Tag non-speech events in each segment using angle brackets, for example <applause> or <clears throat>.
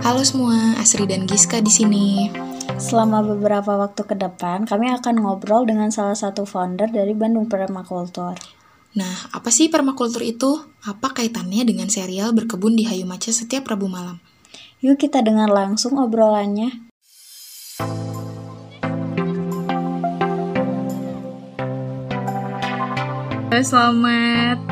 Halo semua, Asri dan Giska di sini. Selama beberapa waktu ke depan, kami akan ngobrol dengan salah satu founder dari Bandung Permakultur. Nah, apa sih permakultur itu? Apa kaitannya dengan serial berkebun di Hayu Maca setiap Rabu malam? Yuk kita dengar langsung obrolannya. Selamat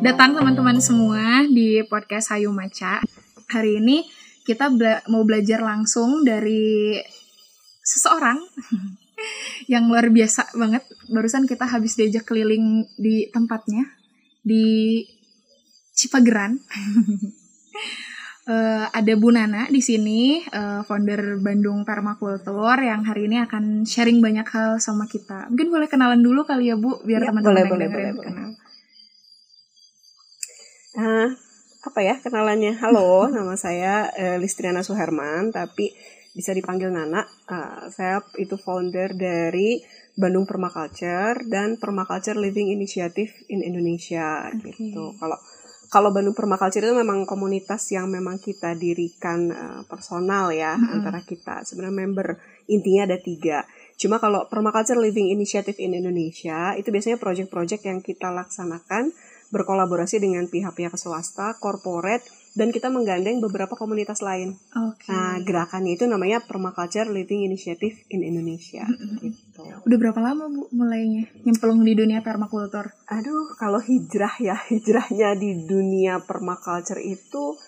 datang teman-teman semua di podcast Hayu Maca. Hari ini kita bela mau belajar langsung dari seseorang <laughs> yang luar biasa banget. Barusan kita habis diajak keliling di tempatnya di Cipageran. <laughs> uh, ada Bu Nana di sini, uh, founder Bandung Permakultur yang hari ini akan sharing banyak hal sama kita. Mungkin boleh kenalan dulu kali ya Bu, biar Ya, teman-teman boleh, yang boleh, boleh, boleh. kenal. Ah, apa ya kenalannya? Halo, <laughs> nama saya eh, Listriana Suherman, tapi bisa dipanggil Nana. Ah, saya itu founder dari Bandung Permaculture dan Permaculture Living Initiative in Indonesia gitu. Kalau kalau Bandung Permaculture itu memang komunitas yang memang kita dirikan eh, personal ya antara kita. Sebenarnya member intinya ada tiga. Cuma kalau Permaculture Living Initiative in Indonesia itu biasanya project-project yang kita laksanakan berkolaborasi dengan pihak-pihak swasta, corporate, dan kita menggandeng beberapa komunitas lain. Oke. Nah, gerakannya itu namanya Permaculture Living Initiative in Indonesia. gitu. Udah berapa lama Bu mulainya nyemplung di dunia permakultur? Aduh, kalau hijrah ya, <laughs> hijrahnya di dunia permaculture itu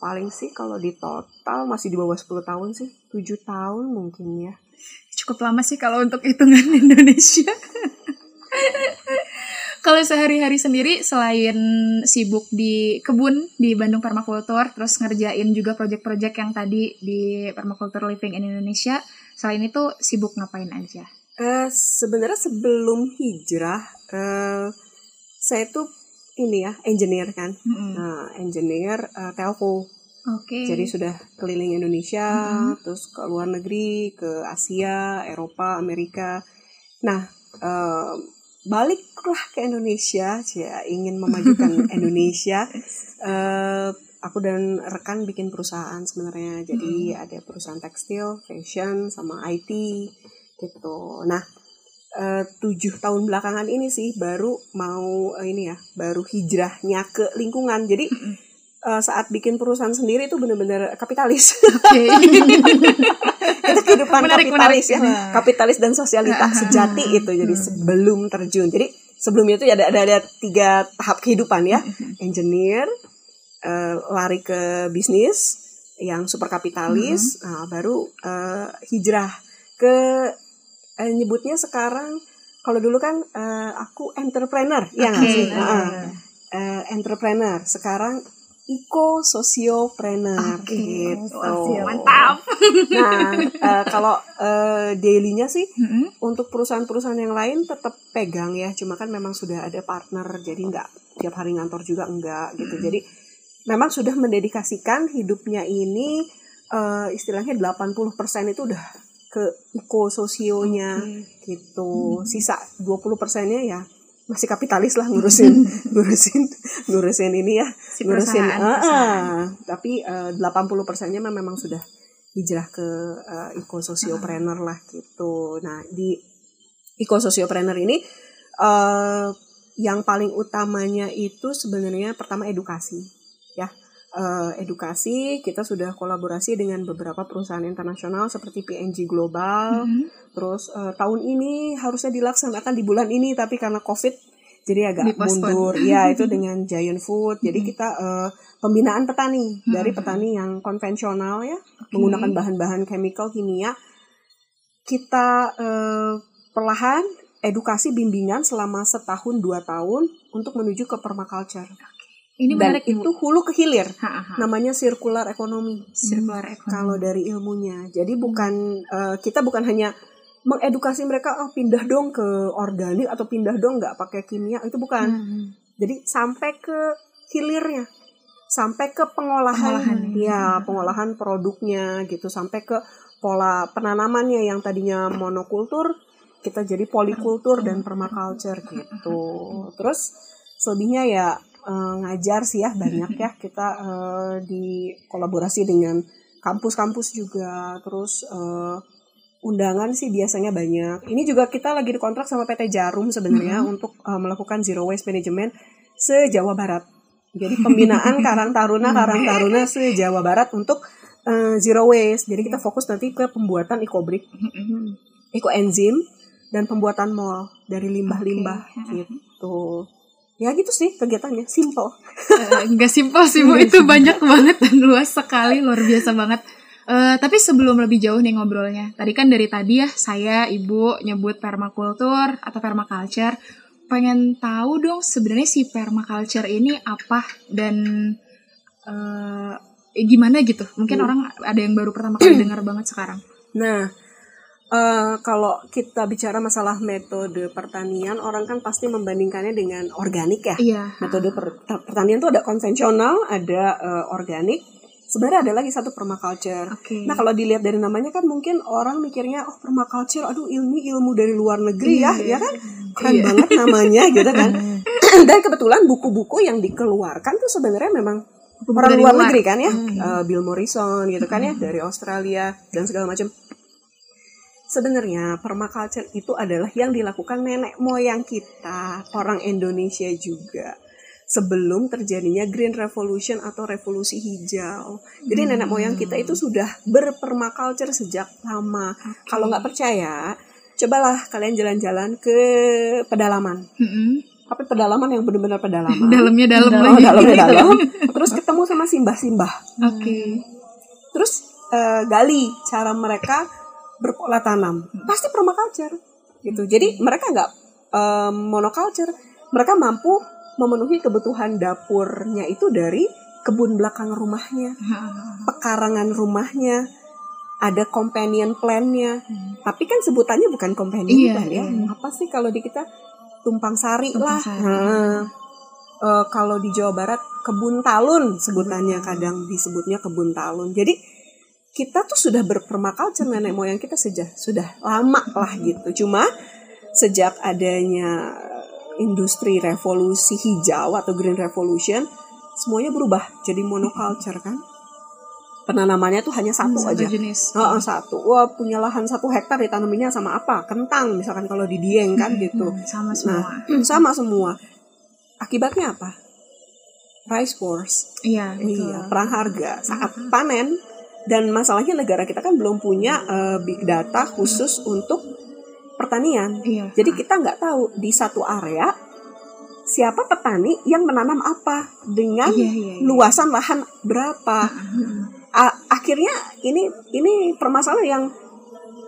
paling sih kalau di total masih di bawah 10 tahun sih. 7 tahun mungkin ya. Cukup lama sih kalau untuk hitungan <laughs> Indonesia. Kalau sehari-hari sendiri selain sibuk di kebun di Bandung Permakultur, terus ngerjain juga project-project yang tadi di Permakultur Living in Indonesia, selain itu sibuk ngapain aja? Eh, sebenarnya sebelum hijrah, eh, saya tuh ini ya, engineer kan. Mm-mm. Nah, engineer eh, telco. Oke. Jadi sudah keliling Indonesia, Mhm. terus ke luar negeri, ke Asia, Eropa, Amerika. Nah, eh, baliklah ke Indonesia, ya ingin memajukan <laughs> Indonesia. Eh, aku dan rekan bikin perusahaan sebenarnya. Jadi ada perusahaan tekstil, fashion, sama IT gitu. Nah, eh, tujuh tahun belakangan ini sih baru mau eh, ini ya, baru hijrahnya ke lingkungan. Jadi saat bikin perusahaan sendiri itu bener-bener kapitalis. Oke. <laughs> itu kehidupan Menarik, kapitalis menarik. ya kapitalis dan sosialita sejati itu jadi sebelum terjun. Jadi sebelumnya itu ada ada, ada tiga tahap kehidupan ya. Engineer eh, lari ke bisnis yang super kapitalis nah, baru eh, hijrah ke eh, nyebutnya sekarang kalau dulu kan eh, aku entrepreneur ya nggak sih? Heeh. Eh, entrepreneur. Sekarang eco sosiopreneur Oke. gitu Mantap. <laughs> Nah, eh, kalau eh, dailynya sih Mm-mm. untuk perusahaan-perusahaan yang lain tetap pegang ya, cuma kan memang sudah ada partner, jadi nggak tiap hari ngantor juga enggak gitu. Jadi memang sudah mendedikasikan hidupnya ini eh, istilahnya 80% itu udah ke ekososionya gitu. Sisa 20 persennya ya masih kapitalis lah ngurusin <laughs> ngurusin ngurusin ini ya Si ngurusin perusahaan, perusahaan. ah. tapi eh, 80 persennya memang sudah hijrah ke eh, ekososiopreneur lah gitu nah di ekososiopreneur ini eh yang paling utamanya itu sebenarnya pertama edukasi ya Eh, edukasi kita sudah kolaborasi dengan beberapa perusahaan internasional seperti PNG Global. Mhm. terus eh, tahun ini harusnya dilaksanakan di bulan ini tapi karena covid jadi agak mundur. Ya <laughs> itu dengan Giant Food. Jadi kita eh, pembinaan petani dari petani yang konvensional ya menggunakan bahan-bahan chemical kimia. Kita eh, perlahan edukasi bimbingan selama setahun dua tahun untuk menuju ke permaculture Ini dan menarik itu hulu ke hilir Ha, ha, namanya circular economy Circular economy. kalau dari ilmunya. Jadi bukan eh, kita bukan hanya mengedukasi mereka oh pindah dong ke organik atau pindah dong nggak pakai kimia itu bukan. Hmm. Jadi sampai ke hilirnya, sampai ke pengolahan, Pengolahannya. ya pengolahan produknya gitu, sampai ke pola penanamannya yang tadinya monokultur kita jadi polikultur dan permaculture gitu. Terus selebihnya ya eh, ngajar sih ya banyak ya. <laughs> Kita eh, di kolaborasi dengan kampus-kampus juga. Terus eh, undangan sih biasanya banyak. Ini juga kita lagi dikontrak sama PT Jarum sebenarnya untuk eh, melakukan zero waste management se Jawa Barat. Jadi pembinaan <laughs> Karang Taruna Karang Taruna se Jawa Barat untuk eh, zero waste. Jadi kita fokus nanti ke pembuatan ecobrick ekoenzim dan pembuatan mall dari limbah-limbah gitu. Ya gitu sih kegiatannya, simple. Eh, nggak simpel sih bu. Itu banyak banget dan <laughs> luas sekali luar biasa banget. Eh, tapi sebelum lebih jauh nih ngobrolnya tadi kan dari tadi ya saya ibu nyebut permakultur atau permaculture. Pengen tahu dong sebenarnya si permaculture ini apa dan eh, gimana gitu? Mungkin Hmm. orang ada yang baru pertama kali dengar banget sekarang. Nah, eh, kalau kita bicara masalah metode pertanian, orang kan pasti membandingkannya dengan organik ya. iya Metode per- pertanian tuh ada konvensional, ada eh, organik. Sebenarnya ada lagi satu permaculture. oke Nah kalau dilihat dari namanya kan mungkin orang mikirnya oh permaculture aduh ilmu ilmu dari luar negeri ya Iya. ya kan keren Iya. banget namanya <laughs> gitu kan dan kebetulan buku-buku yang dikeluarkan tuh sebenarnya memang Buku orang luar, luar. negeri kan ya Hmm. Eh, Bill Morrison gitu kan ya dari Australia dan segala macam sebenarnya permaculture itu adalah yang dilakukan nenek moyang kita orang Indonesia juga sebelum terjadinya Green Revolution atau revolusi hijau. Jadi nenek moyang kita itu sudah berpermaculture sejak lama. Kalau nggak percaya, cobalah kalian jalan-jalan ke pedalaman. Mm-mm. Tapi pedalaman yang benar-benar pedalaman. <laughs> dalamnya dalam Oh, lagi dalamnya <laughs> dalam. Terus ketemu sama simbah-simbah. oke Terus eh, gali cara mereka berpola tanam. Pasti permaculture gitu. Jadi mereka nggak eh, monoculture. Mereka mampu memenuhi kebutuhan dapurnya itu dari kebun belakang rumahnya, pekarangan rumahnya, ada companion plan-nya. Tapi kan sebutannya bukan companion Iya, plan ya. iya. Apa sih kalau di kita tumpang sari Tumpang lah. sari. Nah, eh, kalau di Jawa Barat kebun talun sebutannya kadang disebutnya kebun talun. Jadi kita tuh sudah berpermaculture nenek moyang kita sejak sudah lama lah gitu. Cuma sejak adanya industri revolusi hijau atau green revolution semuanya berubah jadi monoculture kan. Penanamannya tuh hanya satu satu aja. jenis Heeh, satu. Wah, punya lahan satu hektar ditanaminya sama apa? Kentang misalkan kalau di Dieng kan gitu. Hmm, sama semua <clears throat> Sama semua. Akibatnya apa? Price wars. iya betul Iya, perang harga saat panen dan masalahnya negara kita kan belum punya eh, big data khusus untuk pertanian. iya Jadi kita nggak tahu di satu area siapa petani yang menanam apa dengan iya iya, iya. luasan lahan berapa. Akhirnya ini ini permasalahan yang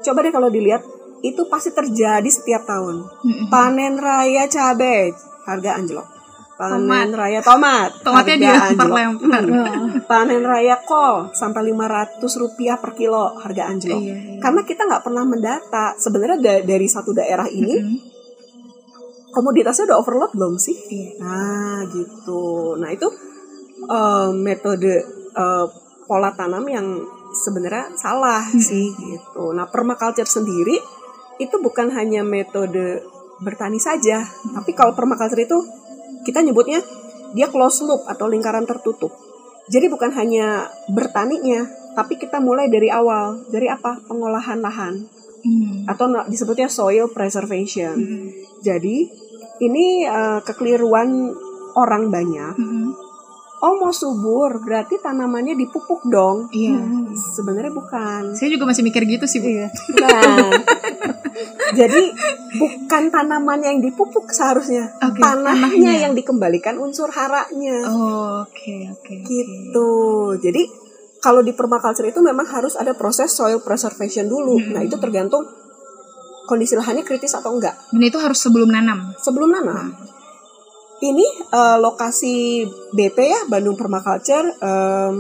coba deh kalau dilihat itu pasti terjadi setiap tahun. Panen raya cabai harga anjlok. Panen raya tomat, tomatnya harga anjlok. dilempar-lempar Hmm. Panen raya kol sampai 500 rupiah per kilo harga anjlok. iya, iya. Karena kita nggak pernah mendata sebenarnya da- dari satu daerah ini Mm-mm. komoditasnya udah overload belum sih? Iya. Nah gitu. Nah itu eh, metode eh, pola tanam yang sebenarnya salah sih gitu. Nah permaculture sendiri itu bukan hanya metode bertani saja, tapi kalau permaculture itu kita nyebutnya dia close loop atau lingkaran tertutup. Jadi bukan hanya bertaninya, tapi kita mulai dari awal. Dari apa? Pengolahan lahan Mm. atau disebutnya soil preservation. Mm. Jadi ini eh, kekeliruan orang banyak. Mm-mm. Oh mau subur, berarti tanamannya dipupuk dong. Iya. Sebenarnya bukan. Saya juga masih mikir gitu sih, Bu. Bukan. <laughs> Jadi bukan tanamannya yang dipupuk seharusnya, Oke, tanahnya, tanahnya. yang dikembalikan unsur haranya. Oh, Oke, oke. oke. Gitu. Jadi kalau di permaculture itu memang harus ada proses soil preservation dulu. Hmm. Nah itu tergantung kondisi lahannya kritis atau enggak. Dan itu harus sebelum nanam. Sebelum nanam. Ini eh, lokasi BP ya Bandung Permaculture. em,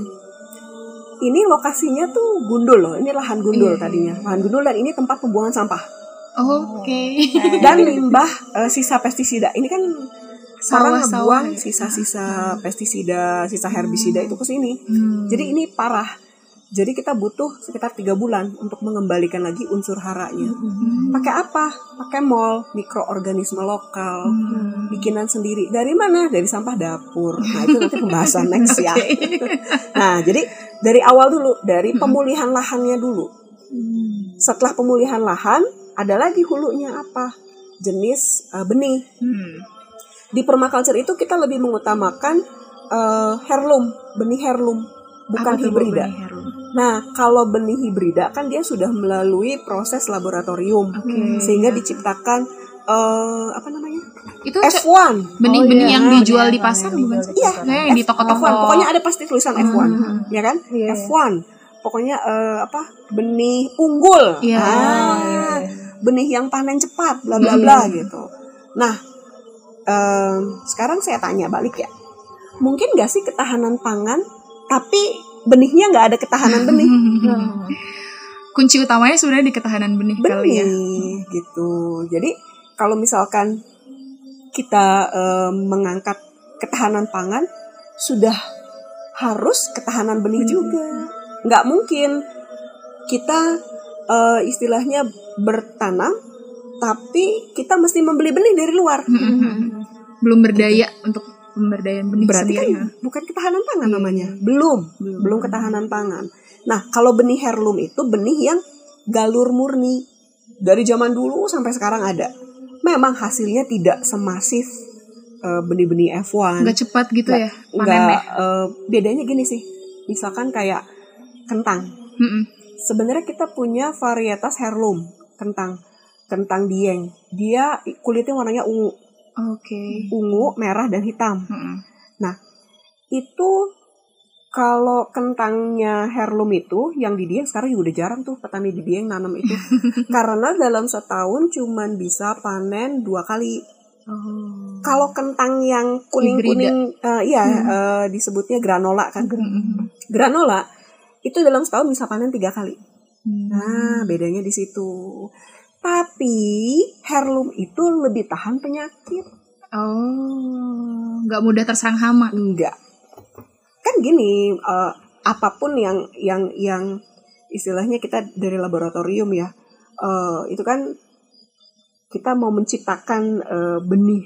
ini lokasinya tuh gundul loh. Ini lahan gundul Iya, tadinya. Lahan gundul dan ini tempat pembuangan sampah Oke. <laughs> dan limbah eh, sisa pestisida. Ini kan Sawah-sawah ngebuang ya. sisa-sisa pestisida, sisa herbisida itu ke sini. Hmm. Jadi ini parah. Jadi kita butuh sekitar tiga bulan untuk mengembalikan lagi unsur haranya. Pakai apa? Pakai mol, mikroorganisme lokal, Hmm. bikinan sendiri. Dari mana? Dari sampah dapur. Nah itu nanti pembahasan <laughs> next ya. <laughs> Nah jadi dari awal dulu, dari pemulihan lahannya dulu. Setelah pemulihan lahan, ada lagi hulunya apa? Jenis eh, benih. Hmm. Di permaculture itu kita lebih mengutamakan eh, heirloom, benih heirloom, bukan Apa hibrida. benih heirloom? Nah, kalau benih hibrida kan dia sudah melalui proses laboratorium Oke. sehingga diciptakan eh, apa namanya? Itu ca- F1. benih-benih Oh, iya. yang dijual di Benih pasar yang bukan sih? di Iya. yang di toko-toko. F1. Pokoknya ada pasti tulisan F1, Hmm. ya kan? Iya. F1. Pokoknya eh, apa? Benih unggul. Iya. Ah, iya. Benih yang panen cepat, bla bla bla gitu. Nah, em, sekarang saya tanya balik ya. Mungkin nggak sih ketahanan pangan, tapi benihnya nggak ada ketahanan benih? <laughs> Kunci utamanya sebenarnya di ketahanan benih, kali ya. benih gitu. Jadi kalau misalkan kita em, mengangkat ketahanan pangan, sudah harus ketahanan benih juga. Nggak mungkin kita eh, istilahnya bertanam, tapi kita mesti membeli benih dari luar. Hmm. Belum berdaya untuk pemberdayaan benih Berarti kan sendiri. ya. bukan ketahanan pangan Iya. namanya. Belum, Belum. belum ketahanan pangan. Nah, kalau benih heirloom itu benih yang galur murni. Dari zaman dulu sampai sekarang ada. Memang hasilnya tidak semasif eh, benih-benih F1. Nggak cepat gitu ya Nggak, panennya. eh, bedanya gini sih. Misalkan kayak kentang. Mm-mm. Sebenarnya kita punya varietas heirloom kentang. Kentang dieng. Dia kulitnya warnanya ungu, Oke. ungu, merah dan hitam. Mm-mm. itu kalau kentangnya heirloom itu yang di Dieng sekarang juga udah jarang tuh petani di Dieng nanam itu <laughs> karena dalam setahun cuman bisa panen dua kali Oh. kalau kentang yang kuning kuning iya eh, disebutnya granola kan Mm-mm. granola itu dalam setahun bisa panen tiga kali. Hmm. nah bedanya di situ. Tapi heirloom itu lebih tahan penyakit. Oh, nggak mudah terserang hama. enggak kan gini eh, apa pun yang yang yang istilahnya kita dari laboratorium ya eh, itu kan kita mau menciptakan eh, benih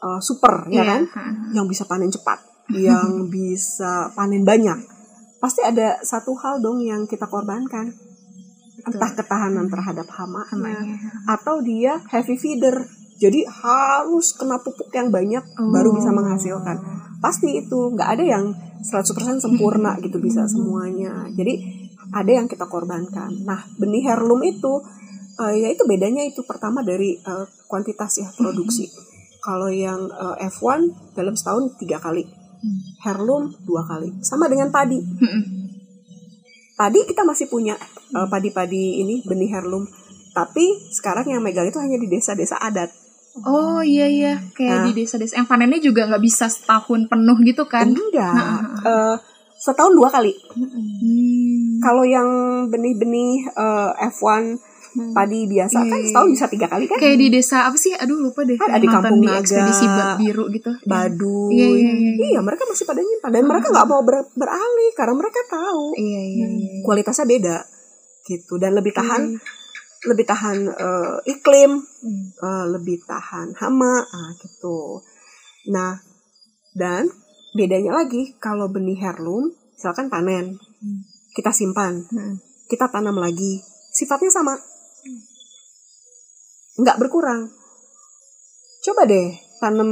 eh, super ya Iya. kan? Yang bisa panen cepat yang <laughs> bisa panen banyak pasti ada satu hal dong yang kita korbankan. Entah ketahanan terhadap hama Hamanya. atau dia heavy feeder. Jadi harus kena pupuk yang banyak baru bisa menghasilkan. Pasti itu nggak ada yang 100% sempurna <laughs> gitu bisa semuanya. Jadi ada yang kita korbankan. Nah benih heirloom itu eh, ya itu bedanya itu pertama dari eh, kuantitas ya produksi. Kalau yang eh, F1 dalam setahun tiga kali heirloom dua kali. Sama dengan padi. Padi kita masih punya eh, padi-padi ini benih heirloom tapi sekarang yang megang itu hanya di desa-desa adat. Oh iya iya, kayak Nah. di desa-desa. Yang panennya juga nggak bisa setahun penuh gitu kan? enggak. Nah. Eh, setahun dua kali. Hmm. kalau yang benih-benih eh, F1 padi biasa kan Iya. setahun bisa tiga kali kan Kayak di desa apa sih? Aduh lupa deh. Kan yang di Kampung di Naga, ekspedisi biru gitu. Iya, iya, iya, iya. mereka masih pada nyimpan dan mereka nggak mau ber- beralih karena mereka tahu Iya iya iya. kualitasnya beda gitu dan lebih tahan Iya. lebih tahan eh, iklim Hmm. eh, lebih tahan hama ah, gitu nah dan bedanya lagi kalau benih heirloom misalkan panen Hmm. kita simpan Hmm. kita tanam lagi sifatnya sama nggak berkurang. Coba deh tanam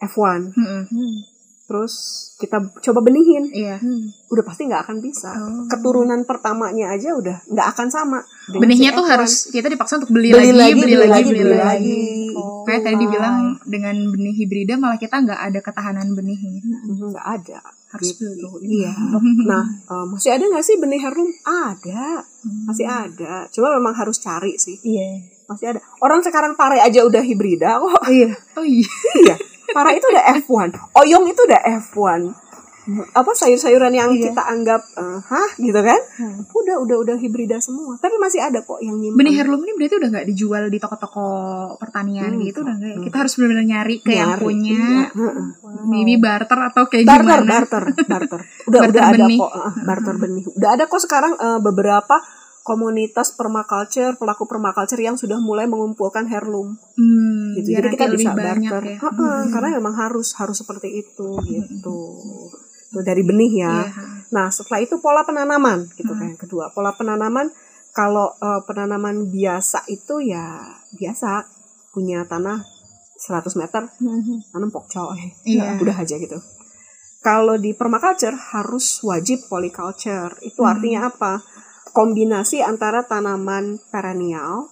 F1 Mm-mm. Terus kita coba benihin Iya. udah pasti nggak akan bisa Oh. keturunan pertamanya aja udah nggak akan sama Benihnya si tuh F1. harus kita dipaksa untuk beli, beli, lagi, beli, lagi, beli, lagi. lagi. Oh. Kayak tadi dibilang dengan benih hibrida malah kita nggak ada ketahanan benihnya. Nggak ada Harus gitu. beli. iya nah eh, masih ada nggak sih benih heirloom ada masih ada cuma memang harus cari sih Iya. masih ada orang sekarang pare aja udah hibrida kok Iya. Oh iya. iya <laughs> pare itu udah F1 oyong itu udah F1 apa sayur-sayuran yang Iya. kita anggap eh, hah gitu kan Hmm. udah udah udah hibrida semua tapi masih ada kok yang nyimpan Benih heirloom ini berarti udah nggak dijual di toko-toko pertanian Hmm. gitu udah nggak ya? Hmm. Kita harus benar-benar nyari ke yang Nyari, punya. iya, heeh. Maybe barter atau kayak barter gimana? barter barter udah Barter udah ada kok eh, barter benih udah ada kok sekarang eh, beberapa komunitas permaculture pelaku permaculture yang sudah mulai mengumpulkan heirloom Hmm, gitu jadi kita bisa barter ya. Heeh, Hmm. karena memang harus harus seperti itu gitu Tuh, dari benih ya Iya. nah setelah itu pola penanaman gitu Hmm. kan yang kedua pola penanaman kalau eh, penanaman biasa itu ya biasa punya tanah 100 meter Hmm. tanam pokcoy Iya. <laughs> udah aja gitu kalau di permaculture harus wajib polyculture itu Hmm. artinya apa kombinasi antara tanaman perennial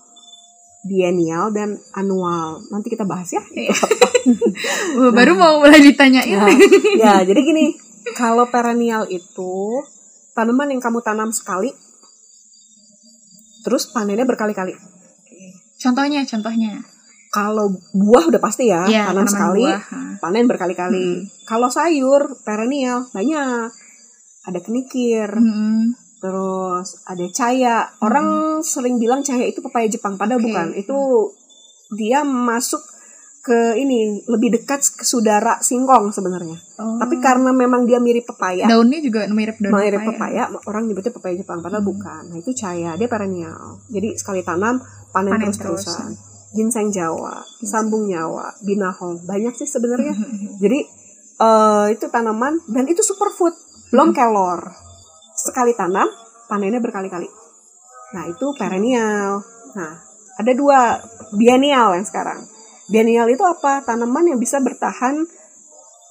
biennial dan annual nanti kita bahas ya. Wah, <laughs> Baru mau mulai ditanyain. Nah, ya jadi gini kalau perennial itu tanaman yang kamu tanam sekali terus panennya berkali-kali Contohnya, contohnya. kalau buah udah pasti ya Iya, tanam sekali buah. Hmm. panen berkali-kali kalau sayur perennial banyak ada kenikir Hmm. Terus ada caya orang sering bilang caya itu pepaya Jepang padahal Oke. bukan. Itu dia masuk ke ini lebih dekat ke saudara singkong sebenarnya. Oh. tapi karena memang dia mirip pepaya. Daunnya juga mirip daun mirip pepaya. pepaya orang nyebutnya pepaya Jepang padahal Hmm. bukan. Nah itu caya dia perennial. Jadi sekali tanam panen, Panen terus terusan. Ginseng Jawa sambung nyawa binahong. Banyak sih sebenarnya. Hmm. jadi eh, itu tanaman dan itu superfood. Belum Hmm. kelor sekali tanam panennya berkali-kali. Nah itu perennial. Nah ada dua biennial yang sekarang. Biennial itu apa? Tanaman yang bisa bertahan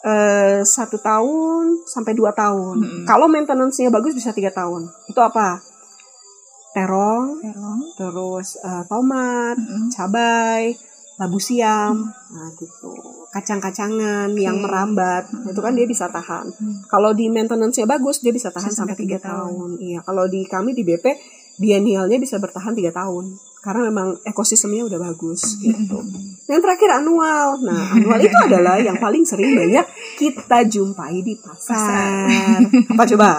eh, satu tahun sampai dua tahun. Mm-mm. kalau maintenance-nya bagus bisa tiga tahun. Itu apa? Terong Terong. terus eh, tomat Mm-mm. cabai, labu siam, nah gitu. Kacang-kacangan yang merambat, itu kan dia bisa tahan. Kalau di maintenance-nya bagus, dia bisa tahan sampai tiga tiga tahun. Iya, kalau di kami di BP biennialnya bisa bertahan tiga tahun karena memang ekosistemnya udah bagus gitu. Yang terakhir annual. Nah, annual itu adalah yang paling sering banyak kita jumpai di pasar. Apa coba?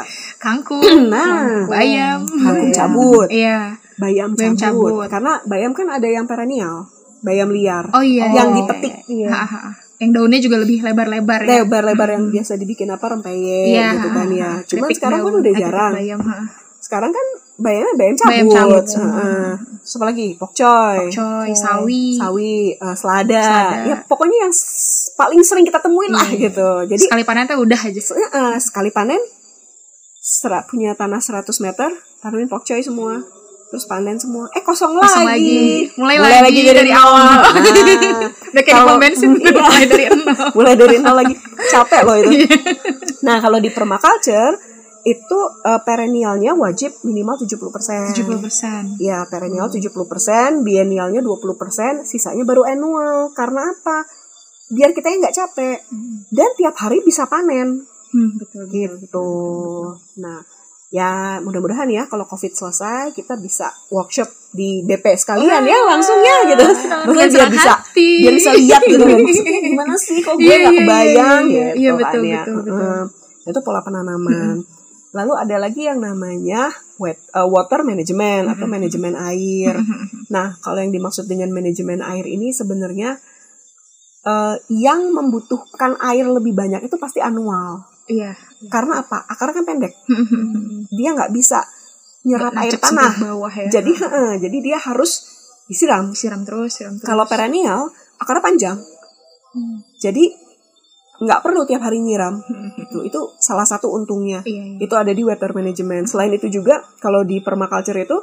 Kangkung. <clears throat> Nah, bayam. kangkung Bayam. cabut Iya. bayam Bayam cabut. cabut. Karena bayam kan ada yang perennial, bayam liar. Oh iya. yang iya, dipetik. iya. Iya. Ha, ha, ha. Yang daunnya juga lebih lebar-lebar ya. Lebar-lebar yang biasa dibikin apa rempeyek Iya, gitu kan ya. ha. Cuman Keripik sekarang kan daun, udah eh, keripik jarang. Bayam, ha. Sekarang kan bayamnya bayam cabut. Bayam cabut. Heeh. Terus apa lagi? Pokcoy, Coy, sawi. sawi, eh, selada. Selada. Ya pokoknya yang paling sering kita temuin lah Iya. gitu. Jadi Sekali panen tuh udah aja. eh, sekali panen serat punya tanah 100 meter, tanamin pokcoy semua. Terus panen semua. Eh kosong, Kosong lagi. lagi. Mulai lagi dari nol. awal. Nah, Udah kayak Kalau- bensin Iya. mulai dari nol. mulai dari nol lagi capek loh itu. Iya. Nah kalau di permaculture itu eh, perennialnya wajib minimal 70%. 70%. Ya perennial 70%, biennialnya 20%, sisanya baru annual. Karena apa? Biar kita nggak capek dan tiap hari bisa panen Hmm, betul, betul, gitu. Nah ya mudah-mudahan ya kalau covid selesai kita bisa workshop di BP sekalian ya langsung ya gitu. Biar senang bisa hati. biar bisa lihat gitu maksudnya gimana sih kok gue Iya, nggak iya, kebayang iya, iya. gitu Iya, kan betul, ya betul, betul. Heeh. itu pola penanaman lalu ada lagi yang namanya wet, uh, water management atau manajemen air nah kalau yang dimaksud dengan manajemen air ini sebenarnya uh, yang membutuhkan air lebih banyak itu pasti annual Iya. Karena apa? Akarnya kan pendek. <laughs> Dia nggak bisa nyerap air tanah. bawah ya. jadi heeh, jadi dia harus disiram. Siram terus, siram terus. kalau perennial akarnya panjang. Hmm. jadi nggak perlu tiap hari nyiram. Itu itu salah satu untungnya. Iya, iya. itu ada di water management. Selain itu juga kalau di permaculture itu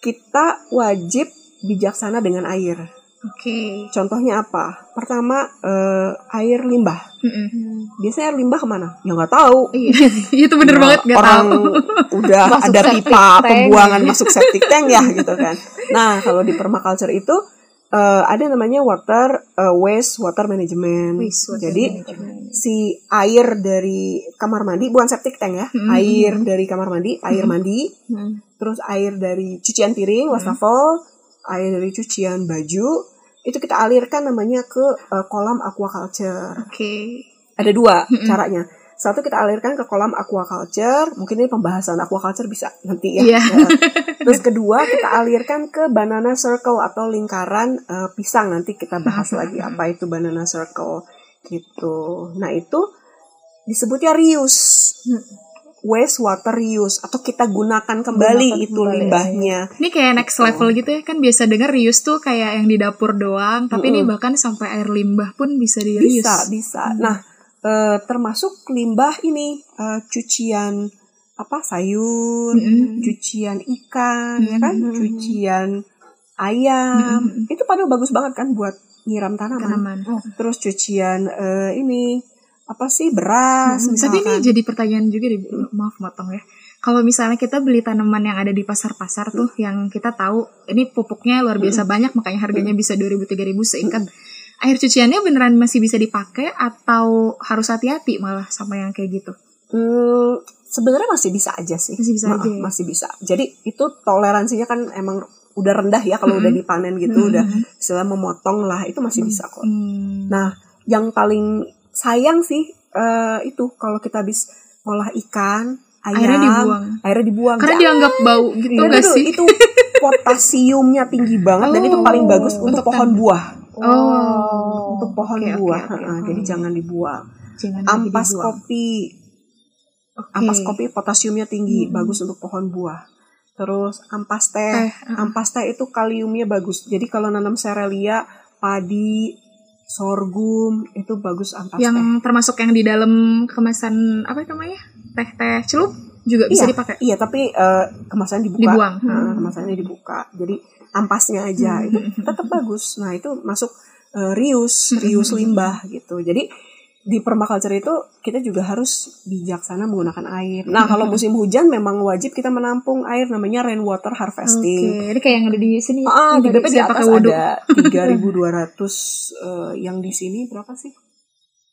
kita wajib bijaksana dengan air Oke. contohnya apa pertama eh, air limbah Mm-mm. biasanya air limbah ke mana ya nggak tahu Iya. <laughs> itu bener Ya, banget gak orang tahu. udah <laughs> Masuk ada pipa tank. pembuangan masuk septic tank ya gitu kan nah kalau di permaculture itu eh, ada namanya water eh, waste water management Waste water jadi management. si air dari kamar mandi bukan septic tank ya Hmm. air dari kamar mandi air mandi Hmm. terus air dari cucian piring wastafel air dari cucian baju itu kita alirkan namanya ke eh, kolam aquaculture. Oke. ada dua caranya. Satu kita alirkan ke kolam aquaculture. Mungkin ini pembahasan aquaculture bisa nanti ya. Iya. Ya. <laughs> terus kedua kita alirkan ke banana circle atau lingkaran eh, pisang. Nanti kita bahas lagi apa itu banana circle gitu. Nah itu disebutnya reuse water reuse atau kita gunakan kembali Gunakan itu kembali, limbahnya Ini kayak next level gitu ya kan biasa denger reuse tuh kayak yang di dapur doang, tapi ini bahkan sampai air limbah pun bisa di reuse. Bisa, bisa. Nah, eh, termasuk limbah ini eh, cucian apa sayur, Mm-mm. cucian ikan, ya kan, cucian ayam. Itu padahal bagus banget kan buat nyiram tanaman. Tanaman. Terus cucian eh, ini apa sih beras Tapi misalkan. ini jadi pertanyaan juga deh, Bu. maaf motong ya. Kalau misalnya kita beli tanaman yang ada di pasar-pasar tuh, yang kita tahu ini pupuknya luar biasa banyak, makanya harganya bisa 2000-3000 seikat. Air cuciannya beneran masih bisa dipakai atau harus hati-hati malah sama yang kayak gitu? Hmm, sebenarnya masih bisa aja sih. Masih bisa Ma- aja ya? Masih bisa. Jadi itu toleransinya kan emang udah rendah ya kalau udah dipanen gitu, udah istilah memotong lah itu masih bisa kok. Hmm. Nah, yang paling sayang sih eh, itu kalau kita habis ngolah ikan, ayam, Airnya dibuang. airnya dibuang. Karena Jangan. dianggap bau gitu Itu- nggak itu- sih? Itu potasiumnya tinggi banget dan itu paling bagus untuk untuk pohon buah. Oh, Untuk pohon oke, buah. oke. Heeh, Jadi jangan dibuang. jangan Ampas dibuang. kopi, Oke. ampas kopi potasiumnya tinggi, bagus untuk pohon buah. Terus ampas teh, Teh, ampas teh itu kaliumnya bagus. Jadi kalau nanam serelia, padi, sorghum itu bagus ampas yang teh. termasuk yang di dalam kemasan apa namanya teh teh celup juga bisa Iya, dipakai Iya, tapi eh, kemasannya dibuka. Dibuang. Nah, kemasannya dibuka. Jadi ampasnya aja <laughs> Hmm. itu tetap bagus. Nah, itu masuk eh, reuse, reuse limbah gitu. Jadi di permaculture itu kita juga harus bijaksana menggunakan air. Nah, kalau musim hujan memang wajib kita menampung air namanya rainwater Oke, harvesting. ini kayak yang ada di sini. Ah, di saya atas ada 3200 eh, yang di sini berapa sih?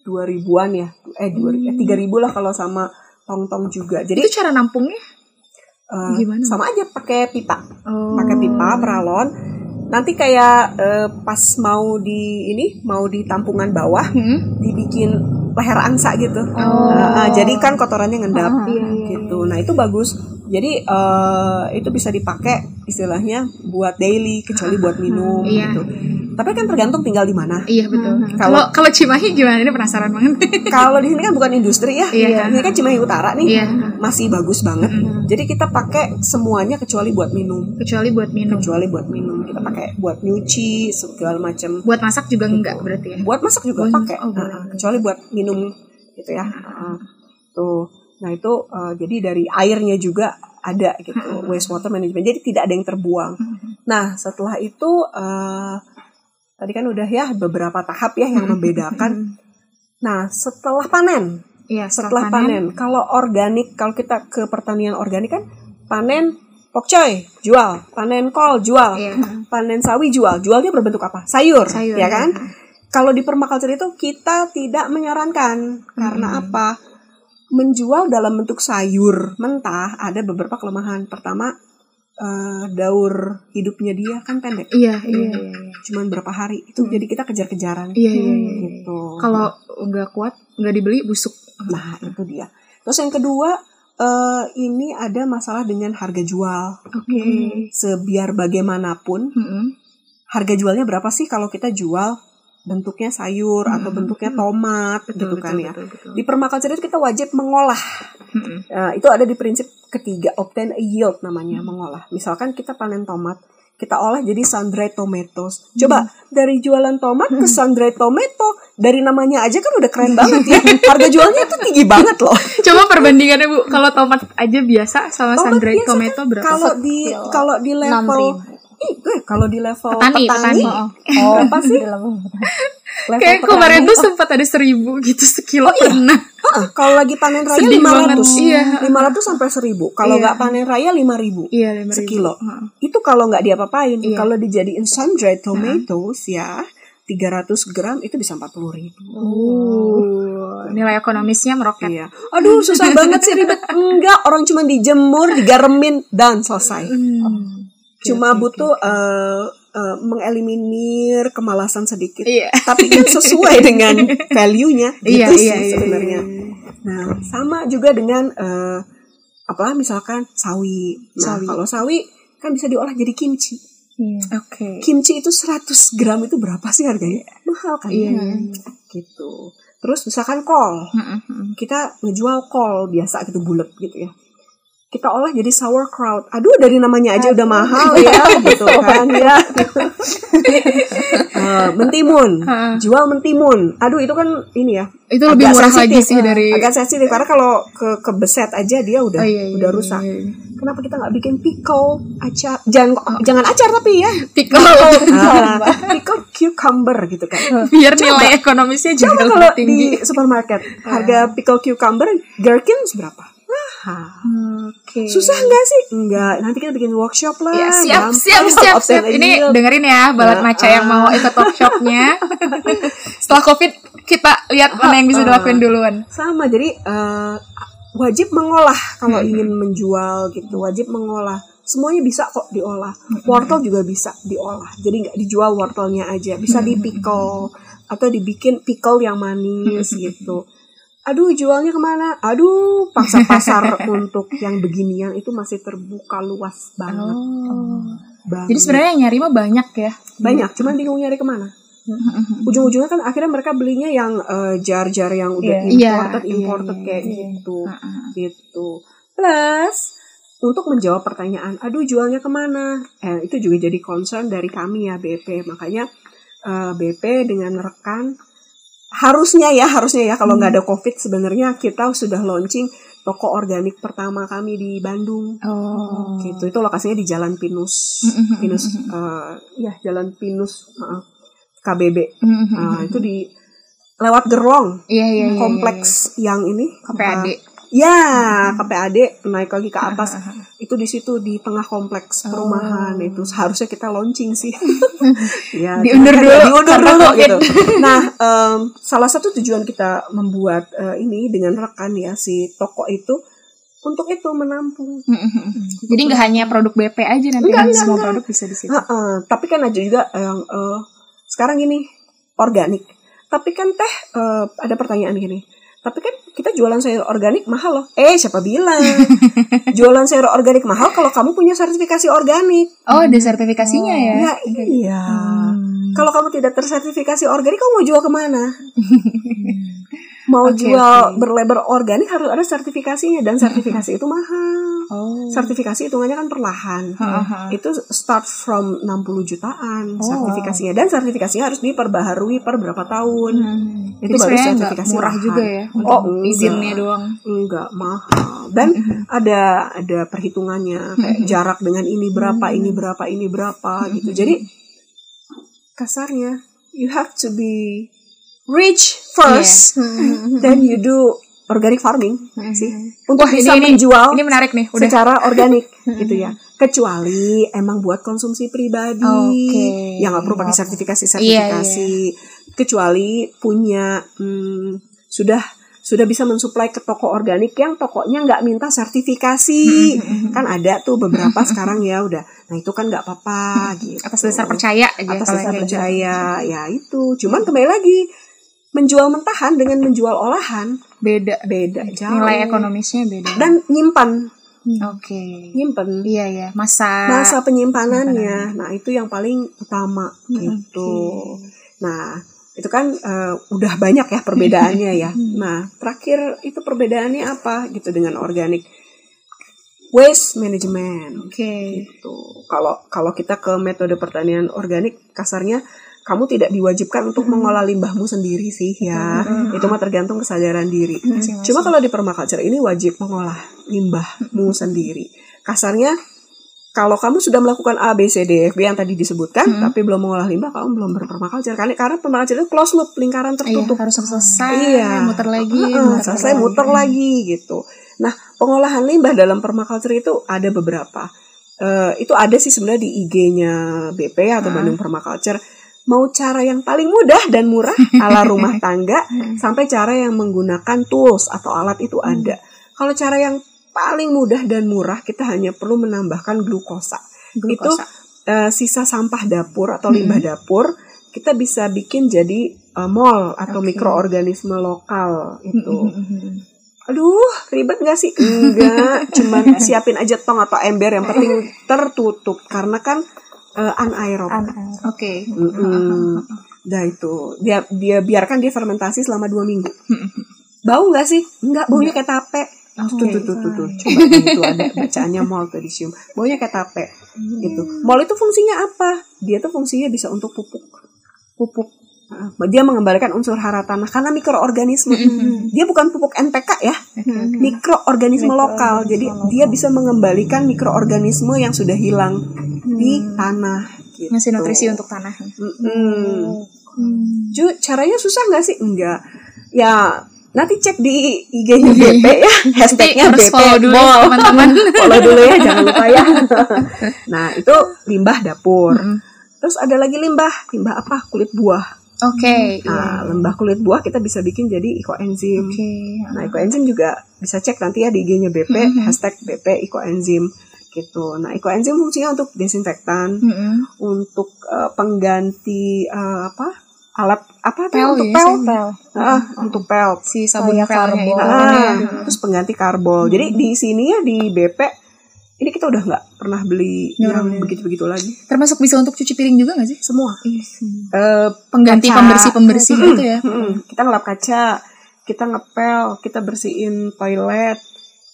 2000-an ya. Eh, 2000 eh, 3000 lah kalau sama tong-tong juga. Jadi Itu cara nampungnya? Eh, Gimana? sama aja pakai pipa Oh. pakai pipa peralon nanti kayak eh, pas mau di ini mau di tampungan bawah Hmm? dibikin leher angsa gitu Oh. Ah, jadi kan kotorannya ngendap Iya, iya, gitu nah itu bagus jadi eh, itu bisa dipakai istilahnya buat daily kecuali buat minum Iya. gitu tapi kan tergantung tinggal di mana. Iya betul. Kalau- Kalau kalau Cimahi gimana? Ini penasaran banget. <laughs> kalau di sini kan bukan industri ya. Iya. ini kan Cimahi Utara nih. Iya. masih bagus banget. Jadi kita pakai semuanya kecuali buat minum. Kecuali buat minum. kecuali buat minum. Kita pakai buat nyuci segala macam Buat masak juga enggak berarti ya? buat masak juga Oh, pakai. Oh. Nah, kecuali buat minum gitu ya. Nah, tuh. Nah itu eh, jadi dari airnya juga ada gitu. Wastewater management. Jadi tidak ada yang terbuang. Nah setelah itu eh, tadi kan udah ya beberapa tahap ya yang membedakan <laughs> nah setelah panen Iya, setelah panen. Kalau organik, kalau kita ke pertanian organik kan panen pokcoy jual, panen kol jual, Iya. panen sawi jual. Jualnya berbentuk apa? Sayur, Sayur, ya kan? iya. Kalau di permaculture itu kita tidak menyarankan karena Hmm. apa? Menjual dalam bentuk sayur mentah ada beberapa kelemahan. Pertama, eh, daur hidupnya dia kan pendek, Iya, iya, iya. iya. cuman berapa hari. Itu jadi kita kejar-kejaran. Iya, iya, iya. Gitu. Kalau nggak kuat, nggak dibeli busuk. Nah, itu dia. Terus yang kedua, eh, ini ada masalah dengan harga jual. Oke. Sebiar bagaimanapun, Mm-mm. harga jualnya berapa sih kalau kita jual bentuknya sayur atau bentuknya tomat gitu kan ya. betul, betul. Di permaculture itu kita wajib mengolah. Mm-mm. Nah, itu ada di prinsip ketiga, obtain a yield namanya, mengolah. Misalkan kita panen tomat, kita olah jadi sun-dried tomatoes. Coba dari jualan tomat ke sun-dried tomato, dari namanya aja kan udah keren banget ya. Harga jualnya itu tinggi banget loh. Coba perbandingannya Bu, kalau tomat aja biasa sama Tomat sun-dried biasa tomato berapa? Kalau di kalau di level eh, kalau di level Petani, petani, petani. Oh, berapa sih? <laughs> Level Kayak petani, kemarin tuh sempat ada seribu gitu sekilo pernah. ah, kalau lagi panen raya 500. banget, iya. 500 sampai 1000. Kalau Iya. nggak panen raya 5000. Iya, lima ribu. sekilo. Itu kalau nggak diapa-apain. Iya. Kalau dijadiin sun dried tomatoes ya 300 gram itu bisa 40 ribu. Uh, nilai ekonomisnya meroket. Iya. Aduh susah <laughs> banget sih ribet. Enggak, orang cuma dijemur, digaremin dan selesai. Hmm. Cuma butuh eh, eh, mengeliminir kemalasan sedikit. Iya. Tapi kan sesuai <laughs> dengan value-nya gitu Iya, sih iya, iya, sebenarnya. iya. Nah, sama juga dengan eh, apa misalkan sawi. Nah, Sawi. kalau sawi kan bisa diolah jadi kimchi. Iya. Oke. Kimchi itu 100 gram itu berapa sih harganya? Mahal kan? Iya. Gitu. Terus misalkan kol. Mm-mm, mm-mm. Kita ngejual kol biasa gitu bulat gitu ya. Kita olah jadi sauerkraut. Aduh dari namanya aja udah mahal ya <laughs> gitu kan ya. Eh, mentimun. <laughs> Ha. Jual mentimun. Aduh itu kan ini ya. Itu lebih murah lagi sensitif. sih dari Agak sensitif karena kalau ke kebeset aja dia udah Oh, iya, iya, udah iya, rusak. iya, iya. Kenapa kita nggak bikin pickle acar? Jangan jangan acar tapi ya. Pickle <laughs> Ah, pickle cucumber gitu kan. biar nilai ekonomisnya juga Coba lebih kalau tinggi. di supermarket harga pickle cucumber gherkin seberapa? Oke. Susah nggak sih? Enggak. Nanti kita bikin workshop lah. Ya, siap, Gampang. siap, siap, siap. Ini dengerin ya, balat Nah, maca yang ah. mau ikut workshopnya. <laughs> Setelah COVID, kita lihat mana yang bisa Ah, ah. dilakuin duluan. sama. Jadi eh, wajib mengolah kalau Hmm. ingin menjual gitu. Wajib mengolah. Semuanya bisa kok diolah. Hmm. Wortel juga bisa diolah. Jadi nggak dijual wortelnya aja. Bisa Hmm. di pickle atau dibikin pickle yang manis Hmm. gitu. Aduh jualnya ke mana? Aduh pasar-pasar <laughs> untuk yang beginian itu masih terbuka luas banget. Oh. banget. Jadi sebenarnya yang nyari mah banyak ya. banyak, cuman bingung nyari ke mana. <laughs> Ujung-ujungnya kan akhirnya mereka belinya yang eh, jar-jar yang udah Iya. imported, Iya, imported iya, kayak iya. gitu, Heeh. gitu. Plus untuk menjawab pertanyaan, aduh jualnya ke mana? Eh, itu juga jadi concern dari kami ya BP. Makanya eh, BP dengan rekan harusnya ya harusnya ya kalau nggak ada covid sebenarnya kita sudah launching toko organik pertama kami di Bandung Oh. gitu itu lokasinya di Jalan Pinus Mm-mm. Pinus eh, ya Jalan Pinus maaf, KBB. Nah, itu di lewat Gerlong Iya, iya, iya. kompleks yang ini KPAD. eh, ya KPAD naik lagi ke atas <laughs> itu di situ di tengah kompleks perumahan Oh. itu seharusnya kita launching sih <laughs> ya Diundur dulu diundur dulu gitu <laughs> nah em, salah satu tujuan kita membuat eh, ini dengan rekan ya si toko itu untuk itu menampung Mm-mm. Jadi nggak hanya produk BP aja nanti Enggak, enggak, semua enggak. produk bisa di situ. Heeh, tapi kan ada juga yang eh, sekarang gini organik. Tapi kan teh eh, ada pertanyaan gini. Tapi kan kita jualan sayur organik mahal loh. Eh siapa bilang? <laughs> jualan sayur organik mahal kalau kamu punya sertifikasi organik. Oh, ada sertifikasinya ya? Ya iya. Hmm. Kalau kamu tidak tersertifikasi organik, kamu mau jual ke mana? <laughs> mau Oke, jual oke. berlabel organik harus ada sertifikasinya dan sertifikasi itu mahal. Oh. Sertifikasi hitungannya kan perlahan. Ha-ha. Itu start from 60 jutaan Oh, sertifikasinya dan sertifikasinya harus diperbaharui per berapa tahun. Hmm. Itu Jadi baru sertifikasi murah lahan. juga ya untuk Oh, enggak. izinnya doang. Enggak mahal. Dan ada ada perhitungannya kayak jarak dengan ini berapa, ini berapa, ini berapa gitu. Jadi kasarnya you have to be rich first <laughs> then you do organic farming sih untuk Wah, bisa ini- menjual Ini menarik nih, udah. secara <laughs> organik gitu ya. Kecuali emang buat konsumsi pribadi Oke. yang nggak perlu pakai sertifikasi sertifikasi kecuali punya hmm, sudah sudah bisa mensuplai ke toko organik yang tokonya nggak minta sertifikasi. Kan ada tuh beberapa sekarang ya udah. Nah itu kan nggak apa-apa gitu. Atas dasar percaya aja atas dasar gitu. percaya ya itu. Cuman kembali lagi menjual mentahan dengan menjual olahan. Beda beda jauh. nilai ekonomisnya beda. Dan nyimpan. Oke. Nyimpen iya ya masa masa penyimpanannya. nah itu yang paling utama gitu. Nah itu kan eh, udah banyak ya perbedaannya ya. Nah terakhir itu perbedaannya apa gitu dengan organik waste management. Oke. Gitu. Kalau kalau kita ke metode pertanian organik kasarnya kamu tidak diwajibkan untuk mengolah limbahmu sendiri sih ya itu mah tergantung kesadaran diri Masing-masing. Cuma kalau di permaculture ini wajib mengolah limbahmu sendiri. Kasarnya kalau kamu sudah melakukan A, B, C, D, F, G yang tadi disebutkan, Hmm. tapi belum mengolah limbah, kamu belum berpermaculture. Karena karena permaculture itu close loop, lingkaran Iya, tertutup. harus selesai Iya. muter lagi Heeh, muter selesai lagi. muter lagi gitu. Nah, pengolahan limbah dalam permaculture itu ada beberapa. Eh, itu ada sih sebenarnya di IG-nya BP atau Hmm. Bandung Permaculture. Mau cara yang paling mudah dan murah ala rumah tangga <laughs> sampai cara yang menggunakan tools atau alat itu ada. Kalau cara yang paling mudah dan murah kita hanya perlu menambahkan glukosa. Glukosa. Itu eh, sisa sampah dapur atau limbah dapur kita bisa bikin jadi eh, mol atau Oke. mikroorganisme lokal itu. Aduh ribet gak sih enggak cuman <laughs> siapin aja tong atau ember yang penting <laughs> tertutup karena kan uh, anaerob Oke. Mm-mm. Nah itu dia dia biarkan dia fermentasi selama dua minggu. Bau nggak sih? Enggak, baunya kayak tape. Tuh, tuh, tuh, tuh, tuh. Coba itu ada bacaannya mol disium. Baunya kayak tape. Gitu. Mol itu fungsinya apa? Dia tuh fungsinya bisa untuk pupuk. Pupuk. Nah, Dia mengembalikan unsur hara tanah karena mikroorganisme. Dia bukan pupuk NPK ya, mikroorganisme lokal. Jadi dia bisa mengembalikan mikroorganisme yang sudah hilang di tanah. Gitu. Ngasih nutrisi untuk tanah. Mm-mm. Ju, caranya susah nggak sih? Enggak. Ya, nanti cek di IG-nya BP ya, hashtagnya BP follow dulu ya, teman-teman. <laughs> follow dulu ya, jangan lupa ya. <laughs> nah, itu limbah dapur. Mm-mm. Terus ada lagi limbah, limbah apa? Kulit buah. Oke. Nah, limbah kulit buah kita bisa bikin jadi ekoenzim. Oke. Nah, ekoenzim juga bisa cek nanti ya di IG-nya BP, Mhm. hashtag BP ekoenzim gitu. Nah, ekoenzim fungsinya untuk desinfektan, Mm-mm. untuk eh, pengganti eh, apa? alat apa Pel untuk ya, pel? Pel. Ah, untuk pel. Si sabun Kayak pelnya karbon. itu. Ah, ya. terus pengganti karbol. Jadi di sini ya di BP ini kita udah nggak pernah beli Nggak yang begitu-begitu lagi. Termasuk bisa untuk cuci piring juga gak sih? Semua. Iya. Eh, Pengganti Kaca. pembersih-pembersih Mm-mm. itu ya. mm-mm. Kita ngelap kaca, kita ngepel, kita bersihin toilet.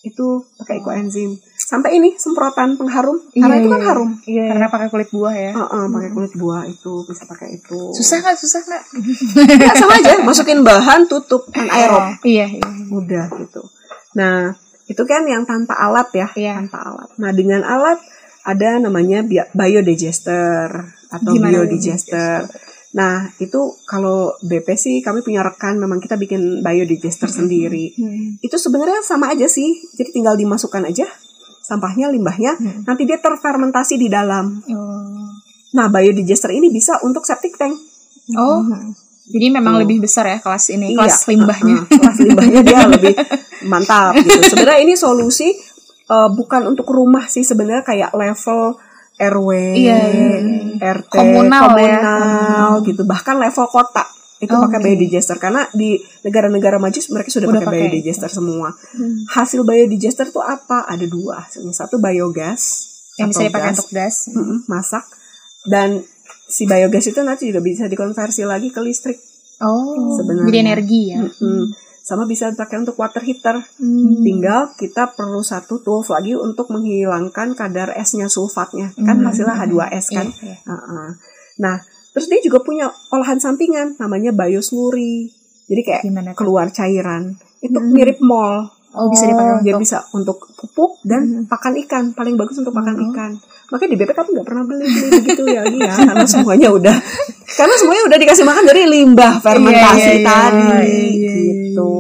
Itu pakai ekoenzim. Sampai ini semprotan pengharum. Karena Iya, itu kan iya. harum. Iya. Karena pakai kulit buah ya. Heeh, pakai kulit buah itu bisa pakai itu. Susah nggak? Susah nggak? <laughs> Nggak, sama aja. Masukin bahan, tutup anaerob. Iya, iya. Udah gitu. Nah, itu kan yang tanpa alat ya, Iya. tanpa alat. Nah, dengan alat ada namanya bi- biodigester atau Gimana biodigester. Nah, itu kalau BP sih kami punya rekan memang kita bikin biodigester sendiri. Itu sebenarnya sama aja sih. Jadi tinggal dimasukkan aja sampahnya, limbahnya, Hmm. nanti dia terfermentasi di dalam. Oh. Nah, biodigester ini bisa untuk septic tank. Oh. Jadi memang Tuh. lebih besar ya kelas ini, Iya, kelas limbahnya. uh-uh, kelas limbahnya dia lebih mantap gitu. Sebenarnya ini solusi uh, bukan untuk rumah sih sebenarnya kayak level RW, Iya, iya, RT, Komunal ya. komunal gitu. Bahkan level kota itu Oh, pakai oke. biodigester karena di negara-negara maju mereka sudah, Udah pakai pakai. biodigester semua. Hasil biodigester tuh apa? Ada dua hasilnya. Satu biogas Yang bisa dipakai gas. untuk gas. Masak dan si biogas itu nanti juga bisa dikonversi lagi ke listrik. Oh. Sebenarnya. Jadi energi ya. Mm-mm. Sama bisa dipakai untuk water heater. Hmm. Tinggal kita perlu satu tools lagi untuk menghilangkan kadar esnya sulfatnya. Kan Hmm. hasilnya H2S kan. Iya, iya. Uh-uh. Nah, terus dia juga punya olahan sampingan namanya bioslurry. Jadi kayak Gimana keluar cairan. Itu Hmm. mirip mol. Oh, bisa dipakai Dia untuk bisa untuk pupuk dan pakan ikan. Paling bagus untuk pakan Hmm. ikan. Makanya di BP kamu nggak pernah beli beli begitu ya, iya. <laughs> Karena semuanya udah, karena semuanya udah dikasih makan dari limbah fermentasi Iya, iya, iya. tadi, Iya, iya, gitu.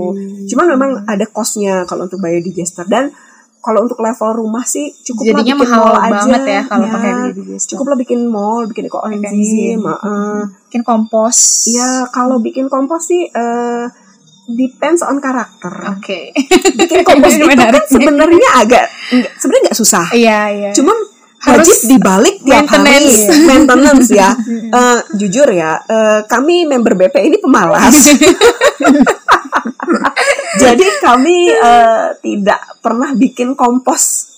Cuman memang ada costnya kalau untuk biodigester dan kalau untuk level rumah sih cukup Jadinya bikin mahal mall aja. banget ya kalau Ya, pakai biodigester. Cukup lah bikin mall, bikin ekoenzim. Ekoenzim. heeh. Bikin kompos. Ya kalau bikin kompos sih eh, depends on karakter. Oke. Bikin kompos <laughs> itu kan sebenarnya agak sebenarnya nggak susah. Iya, iya. Cuman Harus wajib dibalik tiap maintenance. hari maintenance <laughs> ya. <laughs> Eh, jujur ya, eh, kami member BP ini pemalas. Jadi kami eh, tidak pernah bikin kompos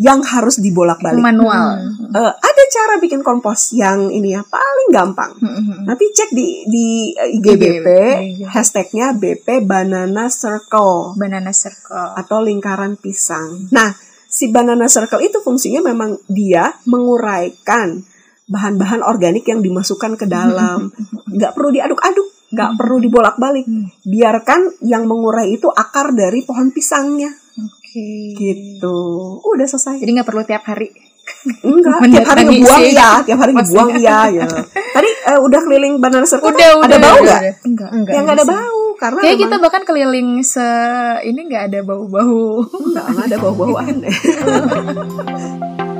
yang harus dibolak-balik. manual. Eh, ada cara bikin kompos yang ini ya paling gampang. Nanti cek di di eh, IG BP, IG. hashtagnya BP Banana Circle Banana circle. atau lingkaran pisang. Nah, si banana circle itu fungsinya memang dia menguraikan bahan-bahan organik yang dimasukkan ke dalam. <laughs> Nggak perlu diaduk-aduk, nggak perlu dibolak-balik. Biarkan yang mengurai itu akar dari pohon pisangnya. Oke. Gitu. Udah selesai. Jadi nggak perlu tiap hari. Enggak, tiap hari ngebuang ya, tiap hari ngebuang ya. gitu. Tadi eh, udah keliling banana circle Udah, kan? udah. ada bau nggak? Enggak. Enggak. Ya nggak ada bau karena Kayak kita bahkan keliling se ini nggak ada bau-bau. Enggak, nggak ada bau-bau <laughs> aneh. <laughs>